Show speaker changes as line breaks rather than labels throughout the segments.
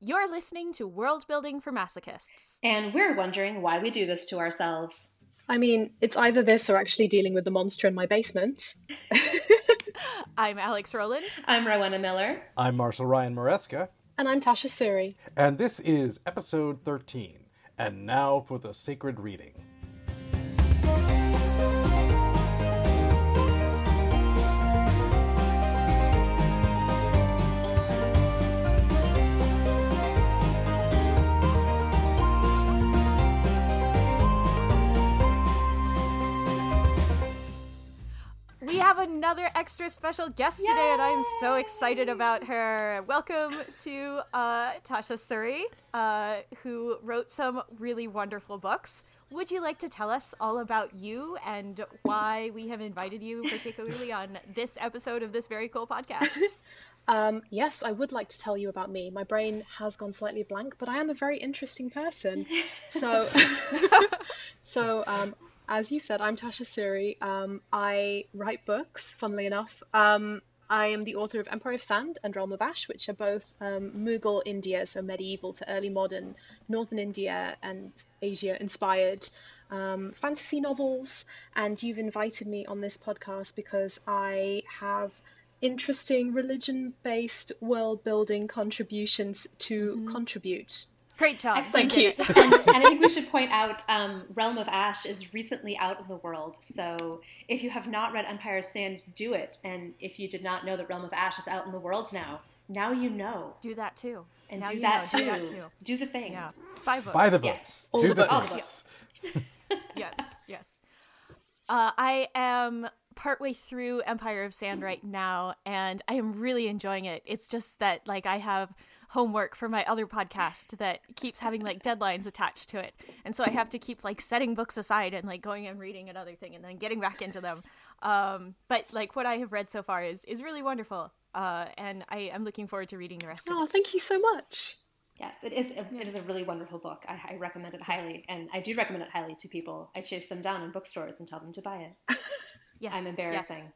You're listening to World Building for Masochists.
And we're wondering why we do this to ourselves.
I mean, it's either this or actually dealing with the monster in my basement.
I'm Alex Rowland.
I'm Rowena Miller.
I'm Marshall Ryan Maresca.
And I'm Tasha Suri.
And this is episode 13. And now for the sacred reading.
Have another extra special guest today, and I'm so excited about her. Welcome to uh, Tasha Suri, uh, who wrote some really wonderful books. Would you like to tell us all about you and why we have invited you, particularly on this episode of this very cool podcast?
Um, yes, I would like to tell you about me. My brain has gone slightly blank, but I am a very interesting person. So, so um, as you said, I'm Tasha Suri. Um, I write books, funnily enough. Um, I am the author of Empire of Sand and Realm of Ash, which are both um, Mughal India, so medieval to early modern, Northern India and Asia inspired um, fantasy novels. And you've invited me on this podcast because I have interesting religion based world building contributions to contribute.
Great job.
Excellent.
Thank you.
and, and I think we should point out um, Realm of Ash is recently out in the world. So if you have not read Empire of Sand, do it. And if you did not know that Realm of Ash is out in the world now, now you know.
Do that too.
And
Now
do, that
know.
too.
Do that too.
Do the thing.
Yeah. Buy books.
Buy the
Yes.
books.
All
Do
the
the
books.
All the
yes, yes. Uh, I am partway through Empire of Sand right now, and I am really enjoying it. It's just that, like, I have homework for my other podcast that keeps having like deadlines attached to it, and so I have to keep like setting books aside and like going and reading another thing and then getting back into them. Um, but like what I have read so far is is really wonderful, uh, and I am looking forward to reading the rest of it.
Oh, thank you so much.
Yes, it is. A, It is a really wonderful book. I, I recommend it highly, and I do recommend it highly to people. I chase them down in bookstores and tell them to buy it.
Yes,
I'm embarrassing.
yes.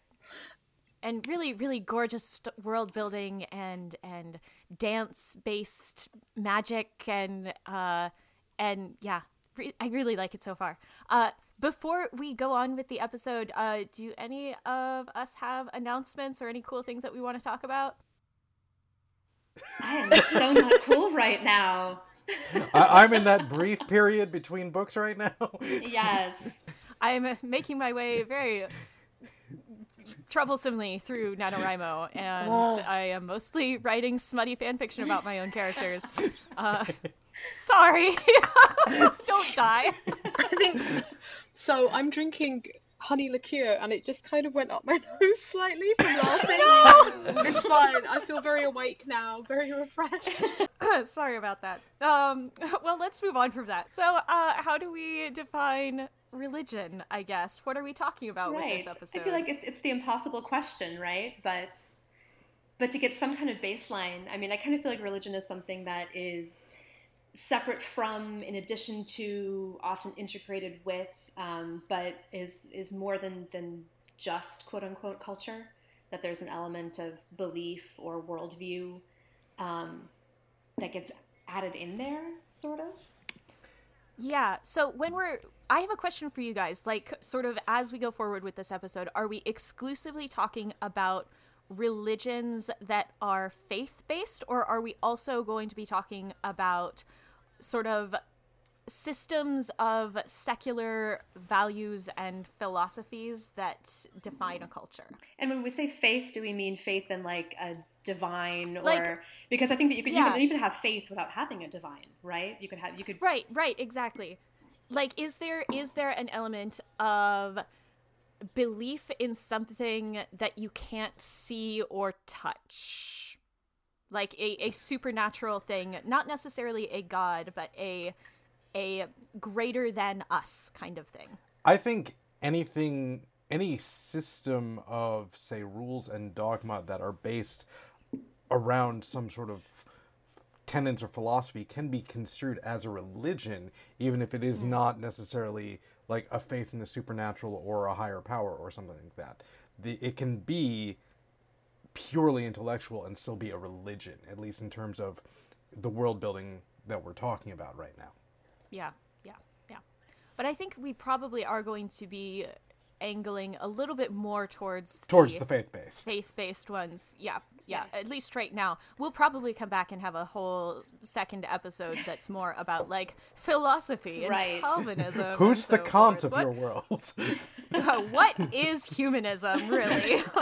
and really really gorgeous world building and and dance based magic and uh and yeah re- i really like it so far uh before we go on with the episode uh do any of us have announcements or any cool things that we want to talk about
I am so not cool right now.
I- I'm in that brief period between books right now.
Yes.
i'm making my way very troublesomely through NaNoWriMo, and
Oh.
I am mostly writing smutty fan fiction about my own characters. Uh, sorry, don't die.
I think so. I'm drinking honey liqueur, and it just kind of went up my nose slightly from laughing. It's fine. I feel very awake now, very refreshed.
sorry about that. Um, well, let's move on from that. So, uh, how do we define religion? I guess. What are we talking about with this episode?
I feel like it's, it's the impossible question, right? But but to get some kind of baseline, I mean, I kind of feel like religion is something that is separate from, in addition to, often integrated with, um, but is is more than than just quote unquote culture. That there's an element of belief or worldview um, that gets added in there, sort of.
Yeah. So when we're I have a question for you guys. Like sort of as we go forward with this episode, are we exclusively talking about religions that are faith-based or are we also going to be talking about sort of systems of secular values and philosophies that define a culture?
And when we say faith, do we mean faith in like a divine or
Like-
because I think that you could
Yeah.
you can even have faith without having a divine, right? You could have you could
Right, right, exactly. Like is there is there an element of belief in something that you can't see or touch? Like a, a supernatural thing, not necessarily a god, but a a greater than us kind of thing.
I think anything, any system of, say, rules and dogma that are based around some sort of tenets or philosophy can be construed as a religion, even if it is hmm. not necessarily like a faith in the supernatural or a higher power or something like that. The, it can be purely intellectual and still be a religion, at least in terms of the world building that we're talking about right now.
Yeah, yeah, yeah. But I think we probably are going to be angling a little bit more towards
towards the faith based
faith based ones. Yeah, yeah. At least right now, we'll probably come back and have a whole second episode that's more about like philosophy and
Right.
Calvinism.
Who's
and
the
so
Kant
forth.
of
What-
your world?
what is humanism really?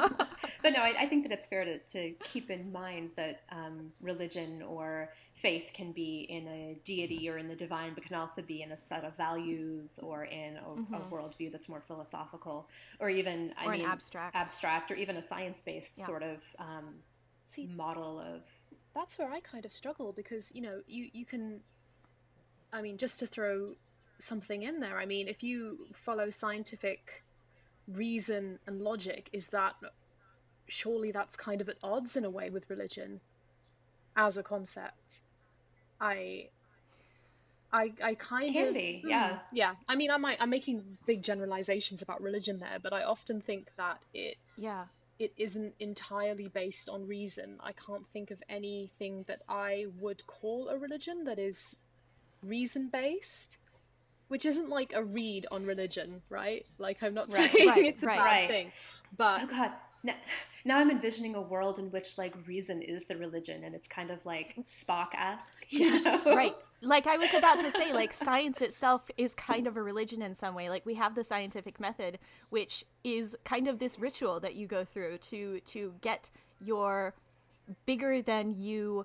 But no, I, I think that it's fair to, to keep in mind that um, religion or faith can be in a deity or in the divine, but can also be in a set of values or in a, a worldview that's more philosophical, or even I
Or an
mean,
abstract.
abstract, or even a science-based
Yeah.
sort of um,
See,
model of.
that's where I kind of struggle because you know you you can I mean just to throw something in there I mean if you follow scientific reason and logic is that surely that's kind of at odds in a way with religion as a concept I I I kind
Can
of
be,
hmm,
yeah.
yeah I mean I might I'm making big generalizations about religion there but I often think that it
yeah.
it isn't entirely based on reason. I can't think of anything that I would call a religion that is reason based, which isn't like a read on religion, right? Like I'm not
Right,
saying
right,
it's a
right.
bad thing, but
Oh God. Now, now I'm envisioning a world in which like reason is the religion, and it's kind of like Spock-esque.
Yes,
know?
right like i was about to say like science itself is kind of a religion in some way like we have the scientific method which is kind of this ritual that you go through to to get your bigger than you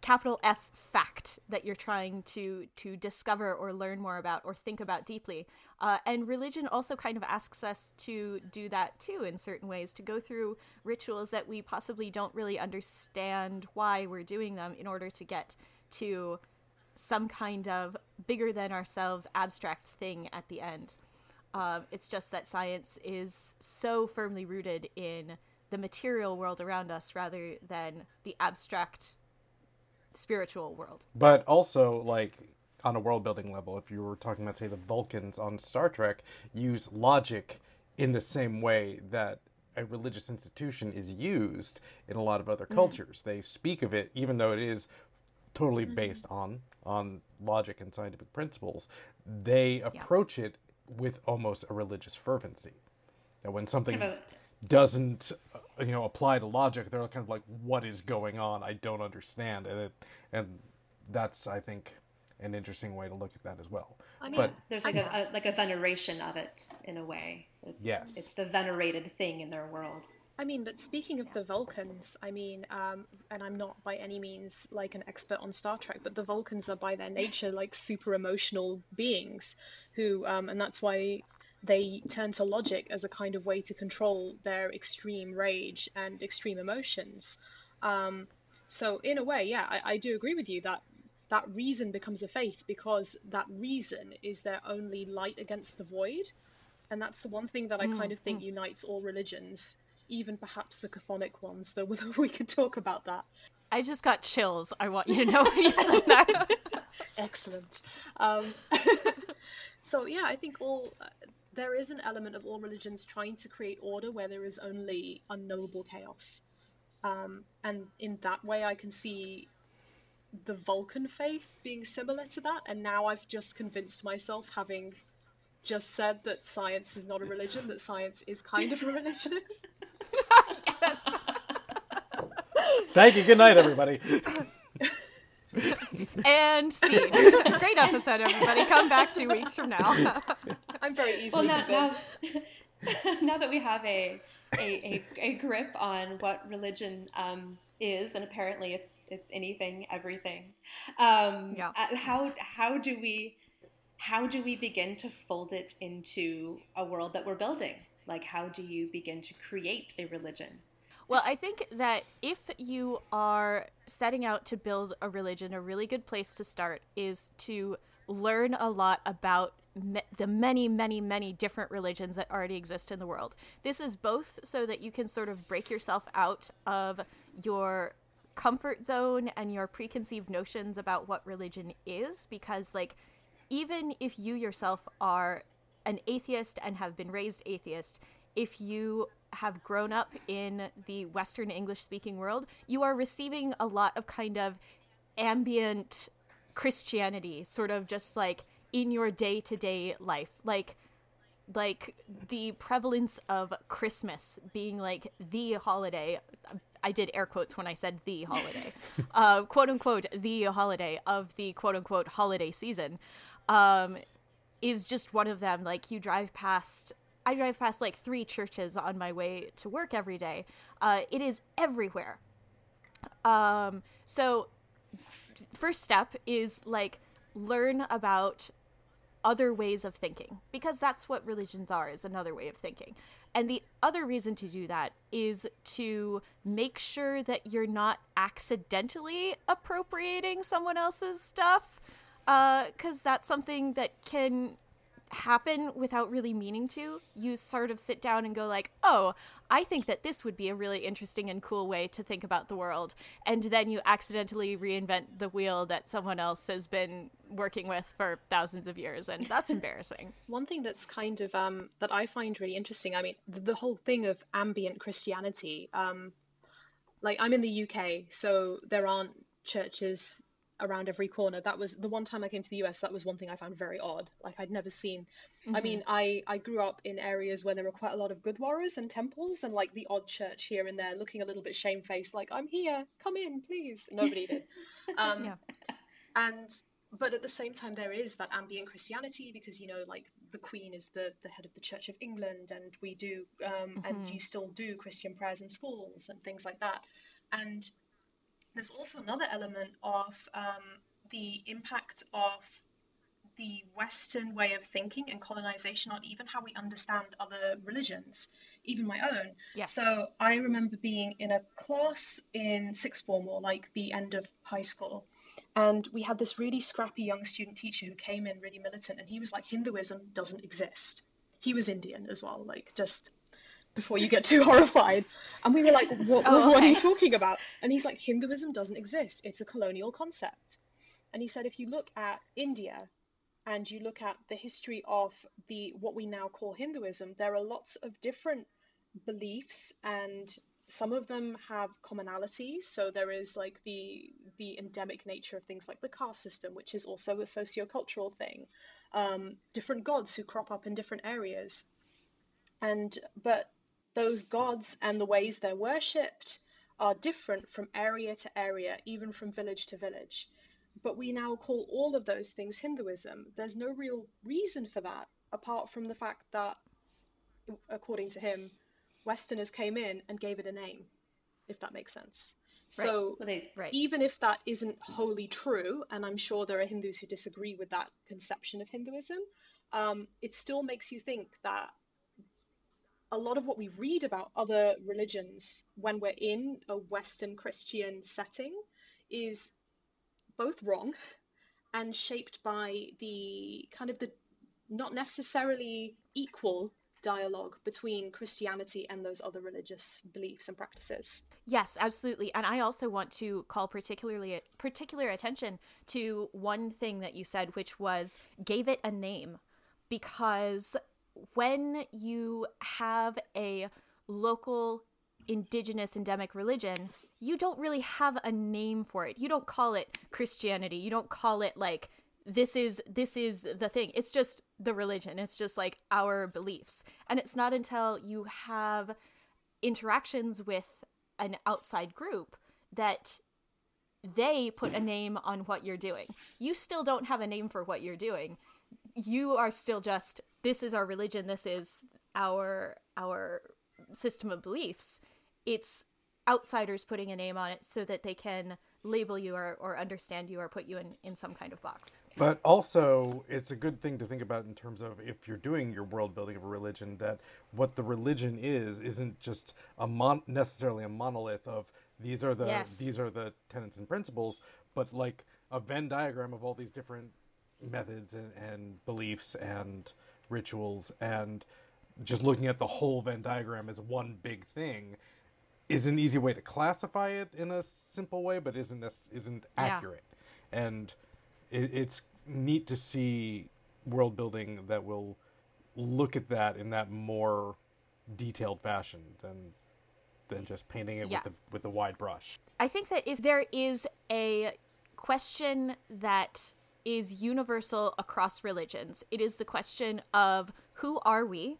capital F fact that you're trying to to discover or learn more about or think about deeply. Uh, and religion also kind of asks us to do that too in certain ways, to go through rituals that we possibly don't really understand why we're doing them in order to get to some kind of bigger than ourselves abstract thing at the end. Um, it's just that science is so firmly rooted in the material world around us rather than the abstract spiritual world.
But also, like on a world building level, if you were talking about, say, the Vulcans on Star Trek, use logic in the same way that a religious institution is used in a lot of other cultures. They speak of it, even though it is totally based on on logic and scientific principles. They approach it with almost a religious fervency. That when something
Kind of
doesn't uh, you know apply to logic they're kind of like what is going on i don't understand and it and that's i think an interesting way to look at that as well
I mean,
but
There's like a, a like a veneration of it in a way. It's,
Yes.
it's the venerated thing in their world.
I mean, but speaking of the Vulcans, I mean, um, and I'm not by any means like an expert on Star Trek, but the Vulcans are by their nature like super emotional beings who, um, and that's why they turn to logic as a kind of way to control their extreme rage and extreme emotions. Um, so in a way, yeah, I, I do agree with you that that reason becomes a faith because that reason is their only light against the void. And that's the one thing that I kind of think unites all religions, even perhaps the Catholic ones, though we could talk about that.
I just got chills. I want you to know when you said that.
Excellent. Um, so yeah, I think all uh, there is an element of all religions trying to create order where there is only unknowable chaos, um, and in that way, I can see the Vulcan faith being similar to that. And now I've just convinced myself, having just said that science is not a religion, that science is kind of a religion. yes.
thank you good night everybody
and scene. Great episode, everybody. Come back two weeks from now.
I'm very
Well,
easily
now, now, now that we have a, a, a, a grip on what religion um, is, and apparently it's it's anything, everything. Um,
Yeah.
uh, how how do we how do we begin to fold it into a world that we're building? Like, how do you begin to create a religion?
Well, I think that if you are setting out to build a religion, a really good place to start is to learn a lot about the many, many, many different religions that already exist in the world. This is both so that you can sort of break yourself out of your comfort zone and your preconceived notions about what religion is, because, like, even if you yourself are an atheist and have been raised atheist, if you have grown up in the Western English speaking world, you are receiving a lot of kind of ambient Christianity, sort of just like in your day to day life, like like the prevalence of Christmas being like the holiday. I did air quotes when I said the holiday, uh, quote unquote, the holiday of the quote unquote holiday season, um, is just one of them. Like you drive past, I drive past like three churches on my way to work every day. Uh, it is everywhere. Um, so, first step is like learn about other ways of thinking because that's what religions are is another way of thinking and the other reason to do that is to make sure that you're not accidentally appropriating someone else's stuff because uh, that's something that can happen without really meaning to you sort of sit down and go like oh i think that this would be a really interesting and cool way to think about the world. And then you accidentally reinvent the wheel that someone else has been working with for thousands of years and that's embarrassing.
One thing that's kind of um, that i find really interesting i mean the, the whole thing of ambient christianity um, like i'm in the uk so there aren't churches around every corner. That was the one time I came to the US. That was one thing I found very odd. Like I'd never seen. Mm-hmm. I mean, I I grew up in areas where there were quite a lot of gurdwaras and temples, and like the odd church here and there, looking a little bit shamefaced, like I'm here, come in, please. Nobody did. Um, yeah. And but at the same time, there is that ambient Christianity because you know, like the Queen is the the head of the Church of England, and we do, um, mm-hmm. and you still do Christian prayers in schools and things like that, and there's also another element of um, the impact of the Western way of thinking and colonization on even how we understand other religions, even my own.
Yes.
So I remember being in a class in sixth form or like the end of high school. And we had this really scrappy young student teacher who came in really militant and he was like, Hinduism doesn't exist. He was Indian as well, like just before you get too horrified. And we were like, what, oh, what are you talking about? And he's like, Hinduism doesn't exist. It's a colonial concept. And he said, if you look at India and you look at the history of the what we now call Hinduism, there are lots of different beliefs and some of them have commonalities so there is like the the endemic nature of things like the caste system which is also a sociocultural thing um, different gods who crop up in different areas and but those gods and the ways they're worshipped are different from area to area, even from village to village. But we now call all of those things Hinduism. There's no real reason for that, apart from the fact that, according to him, Westerners came in and gave it a name, if that makes sense. Right. So well, they, right. even if that isn't wholly true, and I'm sure there are Hindus who disagree with that conception of Hinduism, um, it still makes you think that a lot of what we read about other religions when we're in a Western Christian setting is both wrong and shaped by the kind of the not necessarily equal dialogue between Christianity and those other religious beliefs and practices.
Yes, absolutely. And I also want to call particularly particular attention to one thing that you said which was gave it a name because when you have a local indigenous endemic religion, you don't really have a name for it. You don't call it Christianity. You don't call it like this is this is the thing. It's just the religion. It's just like our beliefs. And it's not until you have interactions with an outside group that they put a name on what you're doing. You still don't have a name for what you're doing. You are still just this is our religion this is our our system of beliefs it's outsiders putting a name on it so that they can label you or, or understand you or put you in, in some kind of box.
But also, it's a good thing to think about in terms of if you're doing your world building of a religion, that what the religion is isn't just a mon- necessarily a monolith of these are the yes. these are the tenets and principles, but like a Venn diagram of all these different methods and, and beliefs and rituals and just looking at the whole Venn diagram as one big thing is an easy way to classify it in a simple way, but isn't isn't accurate. Yeah. And it, it's neat to see world building that will look at that in that more detailed fashion than than just painting it yeah. with the with the wide brush.
I think that if there is a question that is universal across religions. It is the question of who are we?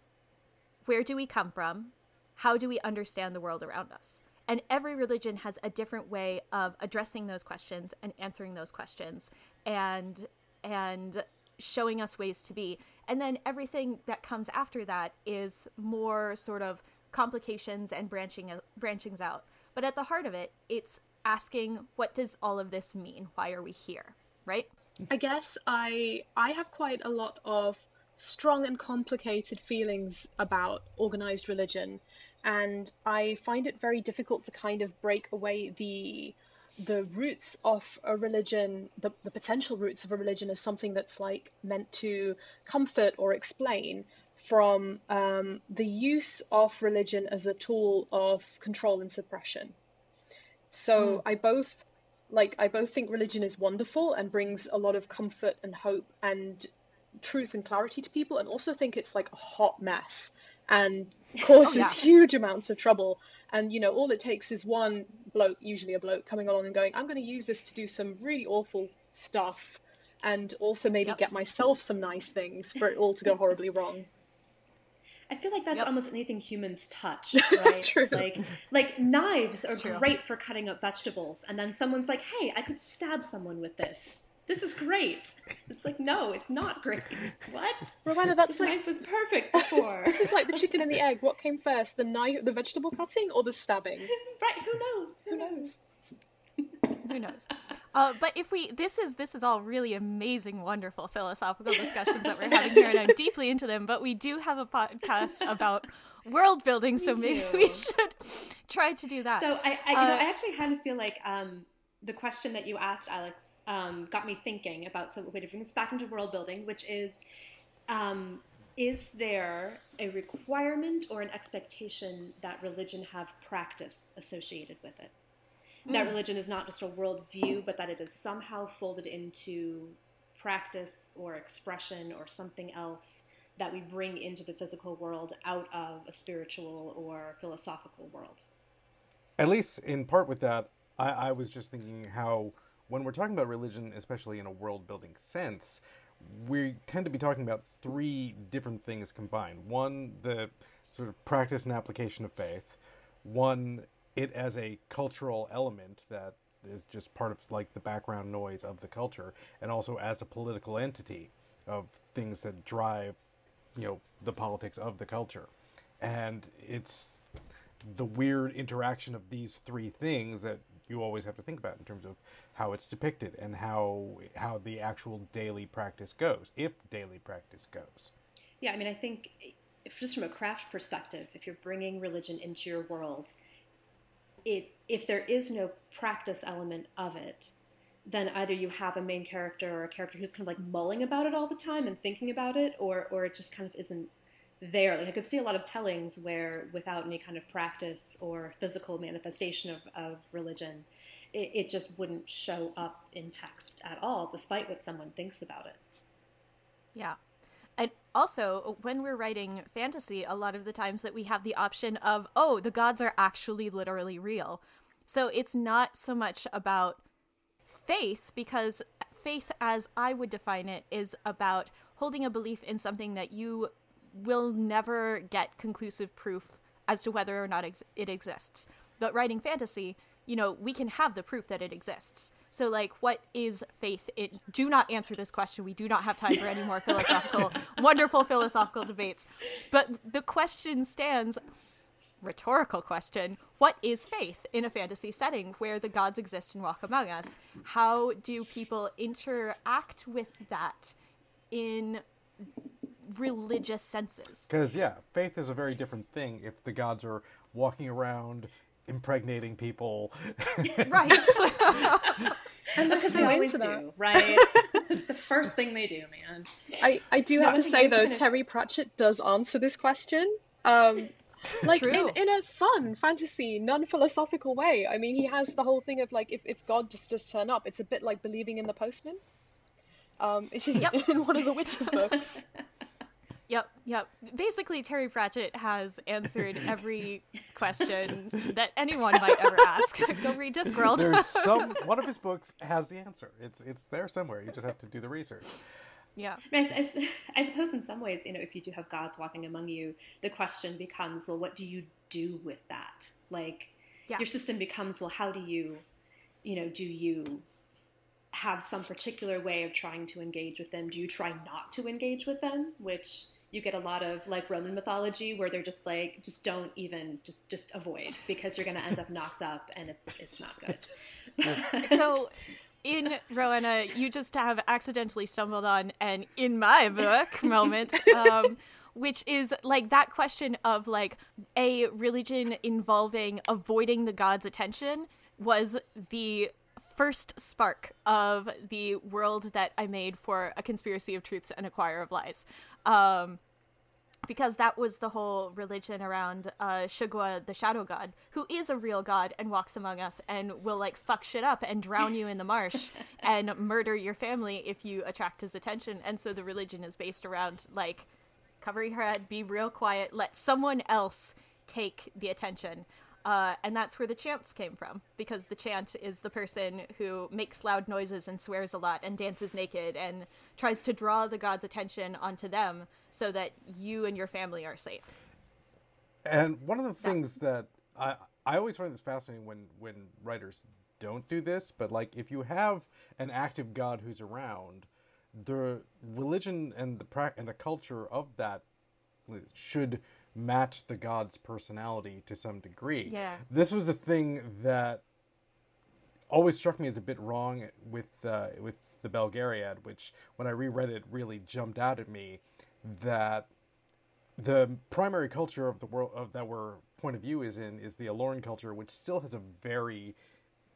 Where do we come from? How do we understand the world around us? And every religion has a different way of addressing those questions and answering those questions and and showing us ways to be. And then everything that comes after that is more sort of complications and branching branchings out. But at the heart of it, it's asking what does all of this mean? Why are we here? Right?
I guess I I have quite a lot of strong and complicated feelings about organized religion and I find it very difficult to kind of break away the the roots of a religion, the, the potential roots of a religion as something that's like meant to comfort or explain from um, the use of religion as a tool of control and suppression. So mm. I both like I both think religion is wonderful and brings a lot of comfort and hope and truth and clarity to people, and also think it's like a hot mess and causes oh, yeah. huge amounts of trouble. And you know, all it takes is one bloke, usually a bloke, coming along and going, "I'm going to use this to do some really awful stuff." And also maybe yep. get myself some nice things for it all to go horribly wrong.
I feel like that's yep. almost anything humans touch, right?
true.
Like like knives are great for cutting up vegetables, and then someone's like, "Hey, I could stab someone with this. This is great." It's like, no, it's not great. What?
Rowena, that's
this
like
knife was perfect before.
this is like the chicken and the egg. What came first, the knife, the vegetable cutting, or the stabbing?
right? Who knows?
Who knows?
Who knows? Uh, but if we, this is this is all really amazing, wonderful philosophical discussions that we're having here, and I'm deeply into them. But we do have a podcast about world building, so maybe we should try to do that.
So I, I, you uh, know, I actually kind of feel like um, the question that you asked, Alex, um, got me thinking about some way to bring this back into world building, which is. Um, is there a requirement or an expectation that religion have practice associated with it? That mm. religion is not just a worldview, but that it is somehow folded into practice or expression or something else that we bring into the physical world out of a spiritual or philosophical world.
At least in part with that, I, I was just thinking how when we're talking about religion, especially in a world building sense, we tend to be talking about three different things combined. One, the sort of practice and application of faith. One, it as a cultural element that is just part of like the background noise of the culture and also as a political entity of things that drive you know the politics of the culture. And it's the weird interaction of these three things that you always have to think about in terms of how it's depicted and how how the actual daily practice goes if daily practice goes.
Yeah i mean i think if just from a craft perspective if you're bringing religion into your world it if there is no practice element of it, then either you have a main character or a character who's kind of like mulling about it all the time and thinking about it, or or it just kind of isn't there. Like I could see a lot of tellings where without any kind of practice or physical manifestation of, of religion, it, it just wouldn't show up in text at all, despite what someone thinks about it.
Yeah. And also, when we're writing fantasy, a lot of the times that we have the option of, oh, the gods are actually literally real. So it's not so much about faith, because faith, as I would define it, is about holding a belief in something that you will never get conclusive proof as to whether or not ex- it exists. But writing fantasy, you know, we can have the proof that it exists. So, like, what is faith? It do not answer this question. We do not have time for any more philosophical, wonderful philosophical debates. But the question stands rhetorical question what is faith in a fantasy setting where the gods exist and walk among us how do people interact with that in religious senses
because yeah faith is a very different thing if the gods are walking around impregnating people.
right.
and that's what they always do, right? it's the first thing they do, man.
I, I do have to say though, Terry Pratchett does answer this question. Um, like in, in a fun fantasy, non-philosophical way. I mean, he has the whole thing of like, if, if God just does turn up, it's a bit like believing in the postman. Um, it's just yep. in one of the witches' books.
Yep, yep. Basically, Terry Pratchett has answered every question that anyone might ever ask. Go read Discworld.
There's some one of his books has the answer. It's it's there somewhere. You just have to do the research.
Yeah.
I, I, I, suppose in some ways, you know, if you do have gods walking among you, the question becomes, well, what do you do with that? Like, yeah. your system becomes, well, how do you, you know, do you have some particular way of trying to engage with them? Do you try not to engage with them? Which you get a lot of like Roman mythology where they're just like, just don't even, just just avoid because you're going to end up knocked up and it's it's not good.
so in Rowena, you just have accidentally stumbled on an in my book moment. Um, which is like that question of like a religion involving avoiding the god's attention was the first spark of the world that I made for a conspiracy of truths and a choir of lies. Um, because that was the whole religion around uh, Shugwa, the shadow god, who is a real god and walks among us and will like fuck shit up and drown you in the marsh and murder your family if you attract his attention. And so the religion is based around like cover your head, be real quiet, let someone else take the attention. Uh, and that's where the chants came from, because the chant is the person who makes loud noises and swears a lot and dances naked and tries to draw the god's attention onto them so that you and your family are safe.
And one of the things that I I always find this fascinating when when writers don't do this, but like if you have an active god who's around, the religion and the pra- and the culture of that should match the god's personality to some degree.
Yeah.
This was a thing that always struck me as a bit wrong with uh, with the Belgariad, which when I reread it really jumped out at me that the primary culture of the world of that we're point of view is in is the Alorn culture, which still has a very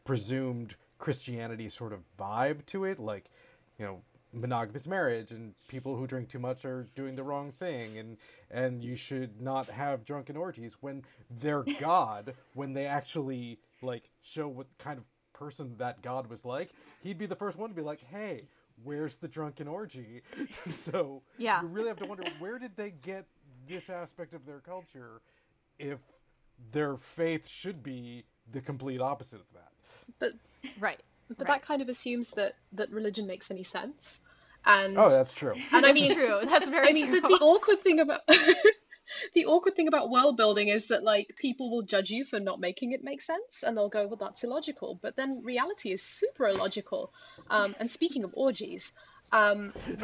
presumed Christianity sort of vibe to it, like you know monogamous marriage and people who drink too much are doing the wrong thing and and you should not have drunken orgies when their god when they actually like show what kind of person that god was like he'd be the first one to be like hey where's the drunken orgy? So
yeah.
you really have to wonder where did they get this aspect of their culture if their faith should be the complete opposite of that?
But
right
but
right.
that kind of assumes that that religion makes any sense and
oh that's true.
and i mean true. That's very
i mean
true.
The, the awkward thing about the awkward thing about world building is that like people will judge you for not making it make sense and they'll go well that's illogical. But then reality is super illogical. Um, and speaking of orgies um,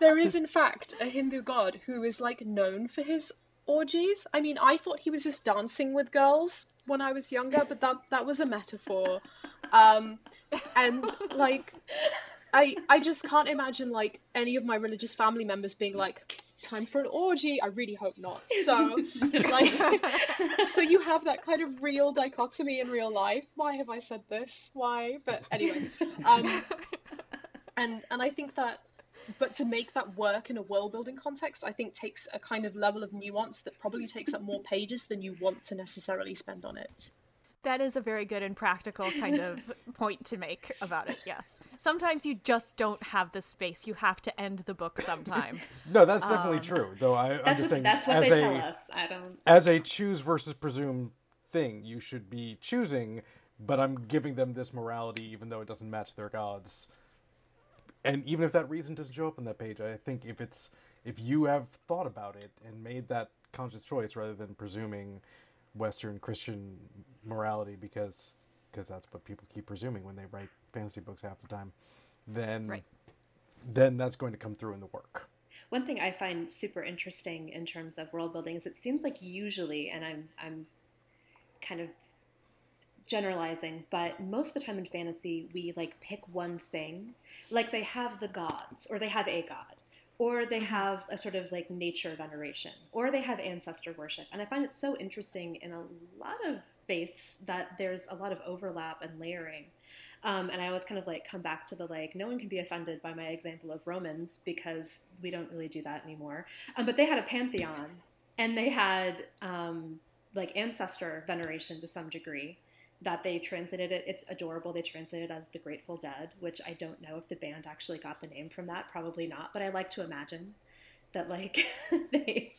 there is in fact a hindu god who is like known for his orgies. I mean i thought he was just dancing with girls when i was younger but that that was a metaphor um, and like I I just can't imagine like any of my religious family members being like, time for an orgy. I really hope not. So like so you have that kind of real dichotomy in real life. Why have I said this? Why? But anyway. Um and and I think that but to make that work in a world building context, I think takes a kind of level of nuance that probably takes up more pages than you want to necessarily spend on it.
That is a very good and practical kind of point to make about it. Yes. Sometimes you just don't have the space. You have to end the book sometime.
no, that's definitely um, true. Though I, am just
what,
saying,
that's what
as
they
a,
tell us. I don't.
As a choose versus presume thing, you should be choosing, but I'm giving them this morality, even though it doesn't match their gods. And even if that reason doesn't show up on that page, I think if it's if you have thought about it and made that conscious choice rather than presuming Western Christian morality because because that's what people keep presuming when they write fantasy books half the time, then
right.
then that's going to come through in the work.
One thing I find super interesting in terms of world building is it seems like usually, and I'm I'm kind of generalizing, but most of the time in fantasy we like pick one thing, like they have the gods or they have a god, or they have a sort of like nature veneration, or they have ancestor worship. And I find it so interesting in a lot of faiths that there's a lot of overlap and layering. Um, and I always kind of like come back to the like, no one can be offended by my example of Romans because we don't really do that anymore. Um, but they had a pantheon and they had um, like ancestor veneration to some degree. That they translated it. It's adorable. They translated as the Grateful Dead, which I don't know if the band actually got the name from that. Probably not, but I like to imagine that like they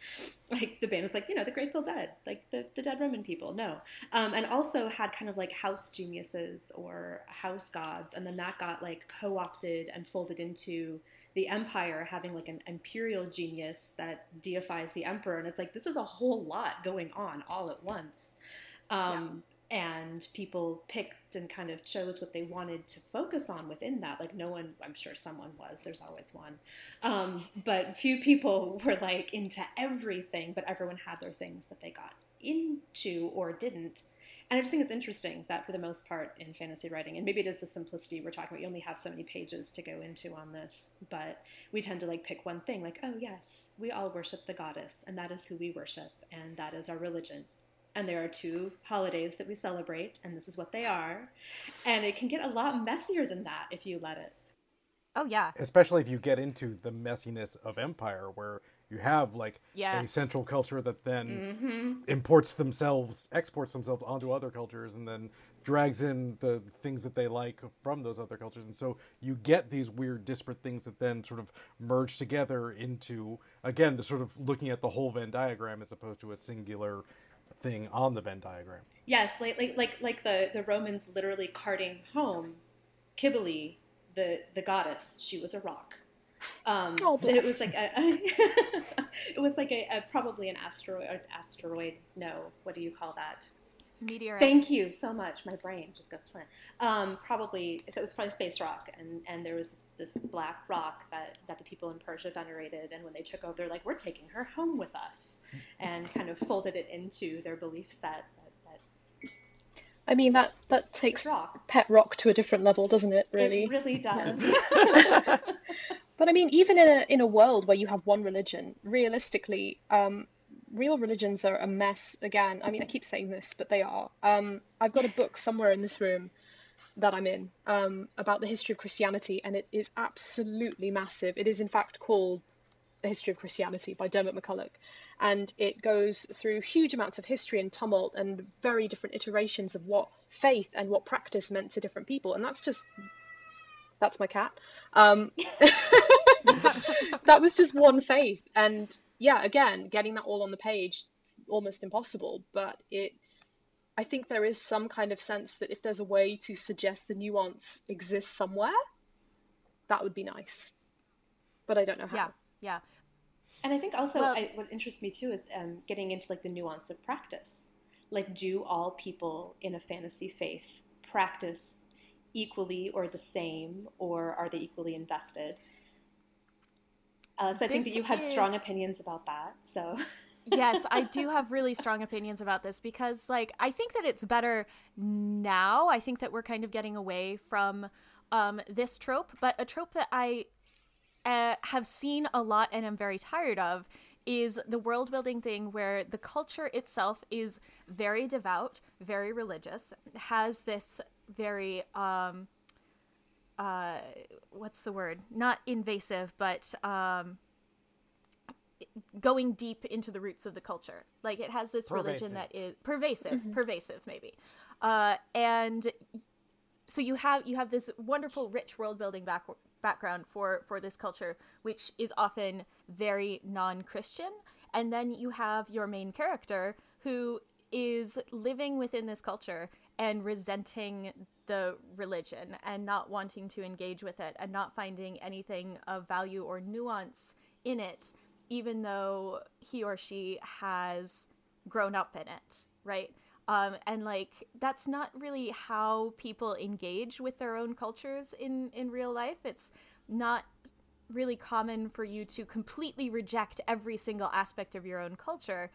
like the band is like you know the Grateful Dead, like the the dead Roman people. No, um, and also had kind of like house geniuses or house gods, and then that got like co-opted and folded into the empire having like an imperial genius that deifies the emperor and it's like this is a whole lot going on all at once um, and people picked and kind of chose what they wanted to focus on within that. Like no one i'm sure someone was there's always one. Um, but few people were like into everything but everyone had their things that they got into or didn't. And i just think it's interesting that for the most part in fantasy writing and maybe it is the simplicity we're talking about you only have so many pages to go into on this but we tend to like pick one thing like oh yes we all worship the goddess and that is who we worship and that is our religion and there are two holidays that we celebrate, and this is what they are. And it can get a lot messier than that if you let it.
Oh yeah.
Especially if you get into the messiness of empire where you have like
yes.
a central culture that then
mm-hmm.
imports themselves, exports themselves onto other cultures and then drags in the things that they like from those other cultures. And so you get these weird disparate things that then sort of merge together into again the sort of looking at the whole Venn diagram as opposed to a singular thing on the Venn diagram.
Yes, like like like, like the, the Romans literally carting home Cybele, the the goddess. She was a rock. Um,
oh,
it was like a, it was like a, a, probably an asteroid. Asteroid? No, what do you call that?
Meteorite.
Thank you so much. My brain just goes plan. Um, probably it was probably space rock, and, and there was this, this, black rock that, that the people in Persia venerated, and when they took over, they're like, we're taking her home with us, and kind of folded it into their belief set. That, that
I mean that that takes rock. pet rock to a different level, doesn't it? Really,
it really does.
but I mean, even in a in a world where you have one religion, realistically, um, real religions are a mess again. I mean, I keep saying this, but they are. Um, I've got a book somewhere in this room that I'm in um, about the history of Christianity, and it is absolutely massive. It is, in fact, called The History of Christianity by Diarmaid MacCulloch, and it goes through huge amounts of history and tumult and very different iterations of what faith and what practice meant to different people. And that's just that's my cat. Um, that was just one faith, and yeah, again, getting that all on the page, almost impossible. But it, I think there is some kind of sense that if there's a way to suggest the nuance exists somewhere, that would be nice. But I don't know how.
Yeah, yeah.
And I think also well, I, what interests me too is um, getting into like the nuance of practice. Like, do all people in a fantasy faith practice equally or the same, or are they equally invested? Uh, so I think that you had is... strong opinions about that. So.
yes, I do have really strong opinions about this because, like, I think that it's better now. I think that we're kind of getting away from um, this trope, but a trope that I uh, have seen a lot and am very tired of is the world building thing where the culture itself is very devout, very religious, has this very um, uh, what's the word? Not invasive, but um, going deep into the roots of the culture. Like it has this pervasive. religion that is pervasive, mm-hmm. pervasive maybe, uh, and so you have you have this wonderful, rich world building back, background for for this culture, which is often very non Christian, and then you have your main character who is living within this culture and resenting the religion and not wanting to engage with it and not finding anything of value or nuance in it, even though he or she has grown up in it, right? Um, and like that's not really how people engage with their own cultures in in real life. It's not really common for you to completely reject every single aspect of your own culture.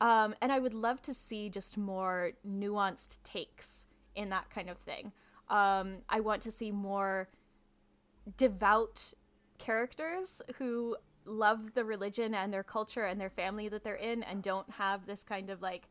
Um, and I would love to see just more nuanced takes in that kind of thing. Um, I want to see more devout characters who love the religion and their culture and their family that they're in and don't have this kind of like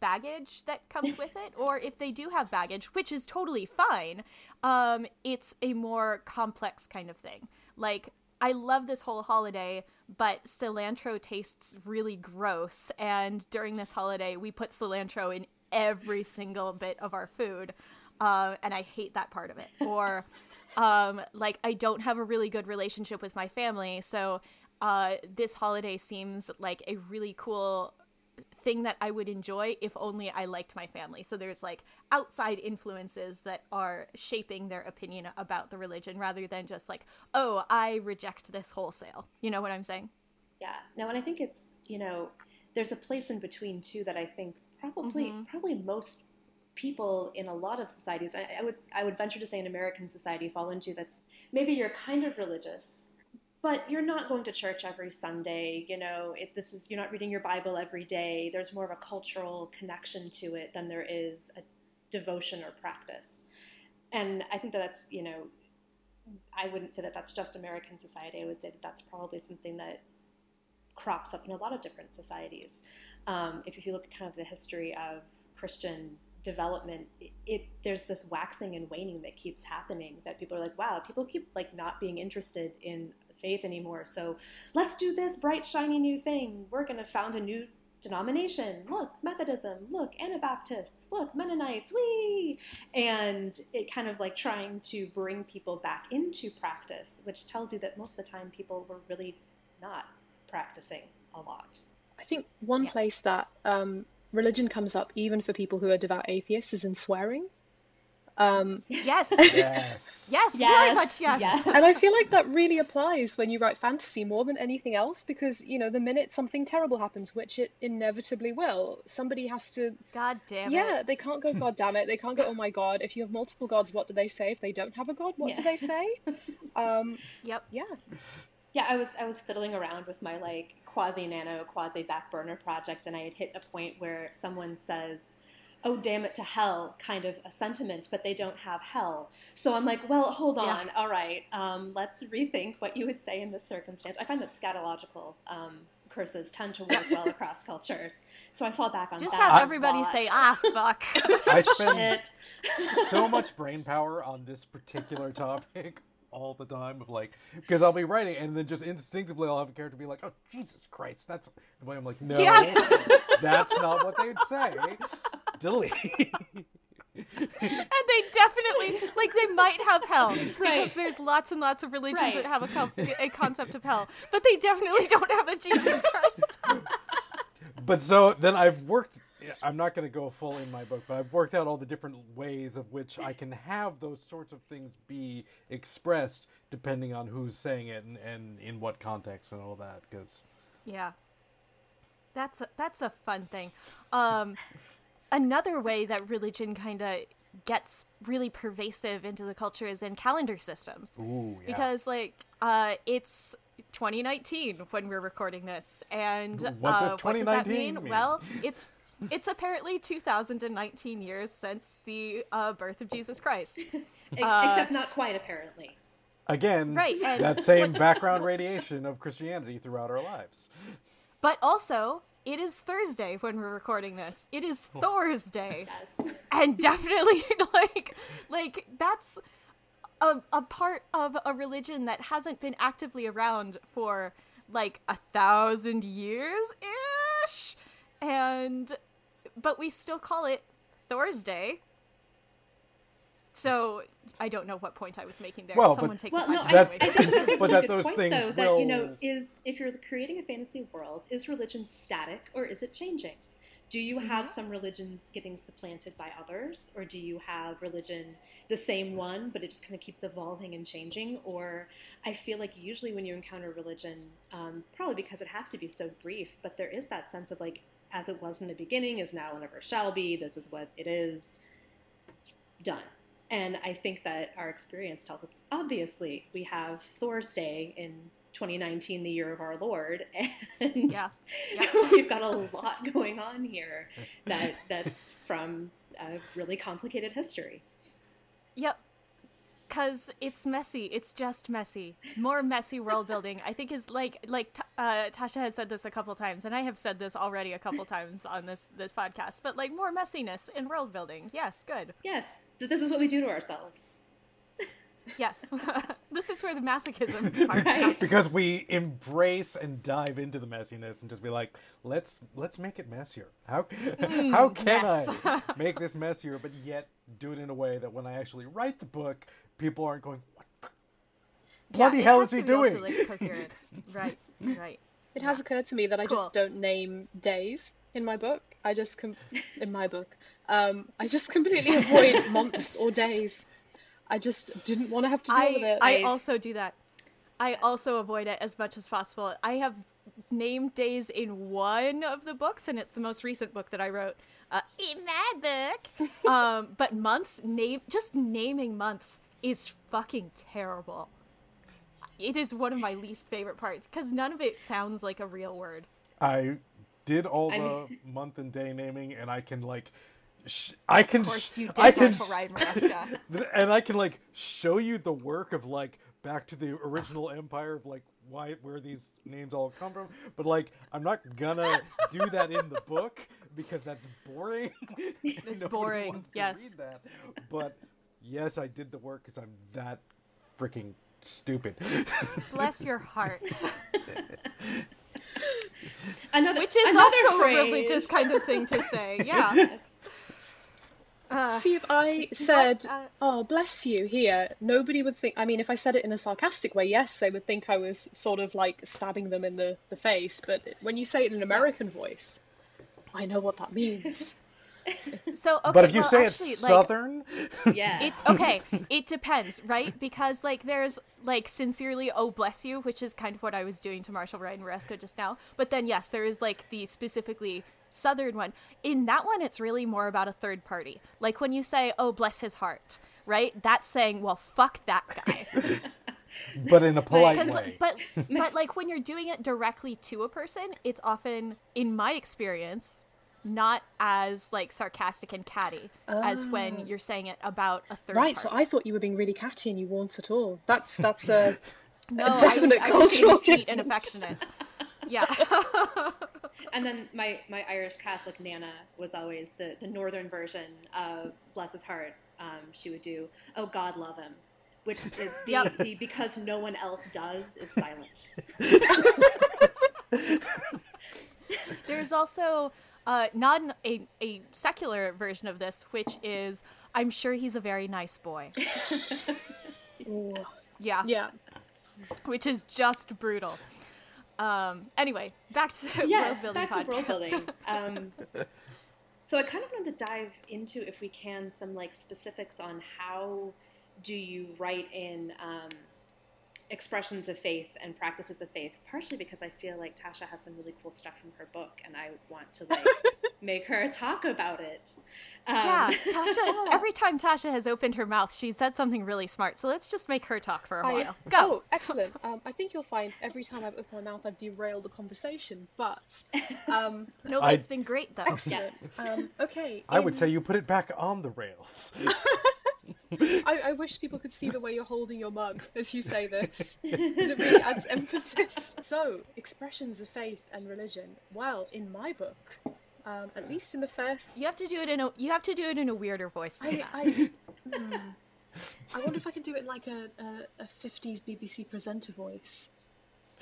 baggage that comes with it. Or if they do have baggage which is totally fine um it's a more complex kind of thing. Like i love this whole holiday but cilantro tastes really gross. And during this holiday we put cilantro in every single bit of our food, uh, and I hate that part of it. Or, um, like I don't have a really good relationship with my family, so uh, this holiday seems like a really cool thing that I would enjoy if only I liked my family. So there's like outside influences that are shaping their opinion about the religion rather than just like, oh, I reject this wholesale. You know what I'm saying?
Yeah. No, and I think it's, you know, there's a place in between too that I think probably mm-hmm. probably most people in a lot of societies I, I would I would venture to say in American society fall into that's maybe you're kind of religious but you're not going to church every Sunday. You know, if this is you're not reading your Bible every day. There's more of a cultural connection to it than there is a devotion or practice. And I think that that's you know, I wouldn't say that that's just American society. I would say that that's probably something that crops up in a lot of different societies. Um, if you look at kind of the history of Christian development, it, it, there's this waxing and waning that keeps happening. That people are like, wow, people keep like not being interested in faith anymore. So let's do this bright, shiny new thing. We're going to found a new denomination. Look, Methodism. Look, Anabaptists. Look, Mennonites. Wee! And it kind of like trying to bring people back into practice, which tells you that most of the time people were really not practicing a lot.
I think one yeah. place that um, religion comes up, even for people who are devout atheists, is in swearing.
Um, yes.
yes.
Yes. Very much yes.
Yeah. And I feel like that really applies when you write fantasy more than anything else because, you know, the minute something terrible happens, which it inevitably will, somebody has to.
God damn
it. Yeah, they can't go, God damn it. They can't go, oh my God. If you have multiple gods, what do they say? If they don't have a God, what yeah. do they say? Um,
yep.
Yeah.
Yeah, I was I was fiddling around with my like quasi nano, quasi back burner project, and I had hit a point where someone says, oh damn it to hell kind of a sentiment but they don't have hell. So i'm like well hold on. Yeah. all right um, let's rethink what you would say in this circumstance. I find that scatological um, curses tend to work well across cultures. So i fall back on that.
just have everybody say ah fuck.
I spend so much brain power on this particular topic all the time of like because I'll be writing and then just instinctively I'll have a character be like, "Oh Jesus Christ!" That's the way I'm like, "No, yes. that's not what they'd say." Delete. and
they definitely like they might have hell because there's lots and lots of religions right. that have a, co- a concept of hell, but they definitely don't have a Jesus Christ.
but so then I've worked I'm not going to go full in my book, but I've worked out all the different ways of which I can have those sorts of things be expressed depending on who's saying it and, and in what context and all that. Because
yeah, that's a, that's a fun thing. Um, another way that religion kind of gets really pervasive into the culture is in calendar systems.
Ooh, yeah.
Because like uh, it's 2019 when we're recording this, and
what
does,
uh, what does that mean?
mean? Well, it's it's apparently 2019 years since the uh, birth of Jesus Christ.
Uh, Except not quite, apparently.
Again, right, that same background radiation of Christianity throughout our lives.
But also, it is Thursday when we're recording this. It is Thursday. Yes. And definitely like like that's a, a part of a religion that hasn't been actively around for like a thousand years ish. And but we still call it Thursday. So I don't know what point I was making there.
Well,
Someone
but,
take
well,
the
no, I, I think that's a
but
really
that those
point,
things
though,
will...
that you know is if you're creating a fantasy world, is religion static or is it changing? Do you have mm-hmm. some religions getting supplanted by others, or do you have religion the same one, but it just kind of keeps evolving and changing? Or I feel like usually when you encounter religion, um, probably because it has to be so brief, but there is that sense of like as it was in the beginning is now and ever shall be. This is what it is. Done. And I think that our experience tells us obviously we have Thor's Day in 2019, the year of our Lord, and yeah. Yeah. we've got a lot going on here that that's from a really complicated history.
Yep because it's messy. It's just messy. More messy world building. I think is like like uh, Tasha has said this a couple times, and I have said this already a couple times on this this podcast. But like more messiness in world building. Yes, good.
Yes, this is what we do to ourselves.
Yes. this is where the masochism part
Right.
comes.
because we embrace and dive into the messiness and just be like, let's let's make it messier. How how can
yes.
I make this messier, but yet do it in a way that when I actually write the book, people aren't going, what the bloody
Yeah,
hell is he
to be also,
doing?
like. Right, right.
It has occurred to me that I
Cool.
just don't name days in my book. I just com- in my book. Um, I just completely avoid months or days. I just didn't want to have to deal with it.
I
I-
also do that. I also avoid it as much as possible. I have named days in one of the books, and it's the most recent book that I wrote uh, in my book. um, but months, name just naming months is fucking terrible. It is one of my least favorite parts because none of it sounds like a real word.
I did all
I
the month and day naming, and I can like, sh- I can,
Of course, you did
I can,
Marshall Ryan Maresca.
and I can like show you the work of like back to the original empire of like why where these names all come from. But like, I'm not gonna do that in the book because that's boring.
It's boring,
wants to
yes.
read that. But yes, I did the work because I'm that freaking stupid.
Bless your heart.
Another,
Which is
another
also
phrase.
a religious kind of thing to say. Yeah. Uh,
See, if I said,
uh,
"Oh, bless you," here, nobody would think. I mean, if I said it in a sarcastic way, yes, they would think I was sort of like stabbing them in the, the face. But when you say it in an American voice, I know what that means.
so okay,
but if you
well,
say
actually,
it's
like,
southern,
Yeah.
It okay. It depends, right? Because like there's like sincerely, oh bless you, which is kind of what I was doing to Marshall Ryan Maresca just now. But then yes, there is like the specifically southern one. In that one, it's really more about a third party. Like when you say, oh bless his heart, right? That's saying, well, fuck that guy.
but in a polite way.
but but like when you're doing it directly to a person, it's often, in my experience. Not as like sarcastic and catty as when oh. you're saying it about a third
right.
party.
So I thought you were being really catty, and you weren't at all. That's that's a,
No, I was,
definite
I was
cultural
sweet and affectionate. Yeah.
And then my, my Irish Catholic Nana was always the, the northern version of Bless His Heart. Um, she would do, Oh God love him, which is the,
Yep.
the because no one else does is silent.
There's also uh, not an, a, a secular version of this, which is I'm sure he's a very nice boy. Yeah.
yeah.
Which is just brutal. Um, anyway, back to
yes,
world building
back to world building. Um, so I kind of wanted to dive into, if we can, some like specifics on how do you write in um, expressions of faith and practices of faith. Partially because I feel like Tasha has some really cool stuff from her book, and I want to like make her talk about it. Um,
yeah, Tasha. Every time Tasha has opened her mouth, she said something really smart. So let's just make her talk for a
I-
while. Go.
Oh, excellent. Um, I think you'll find every time I've opened my mouth, I've derailed the conversation. But um,
no,
I-
it's been great though.
excellent. Um, okay.
I would say you put it back on the rails.
I, I wish people could see the way you're holding your mug as you say this. it really adds emphasis. So, expressions of faith and religion. Well, in my book, um, at least in the first,
You have to do it in a you have to do it in a weirder voice than
I,
that.
I, hmm. I wonder if I can do it in like a, a, a 50s BBC presenter voice.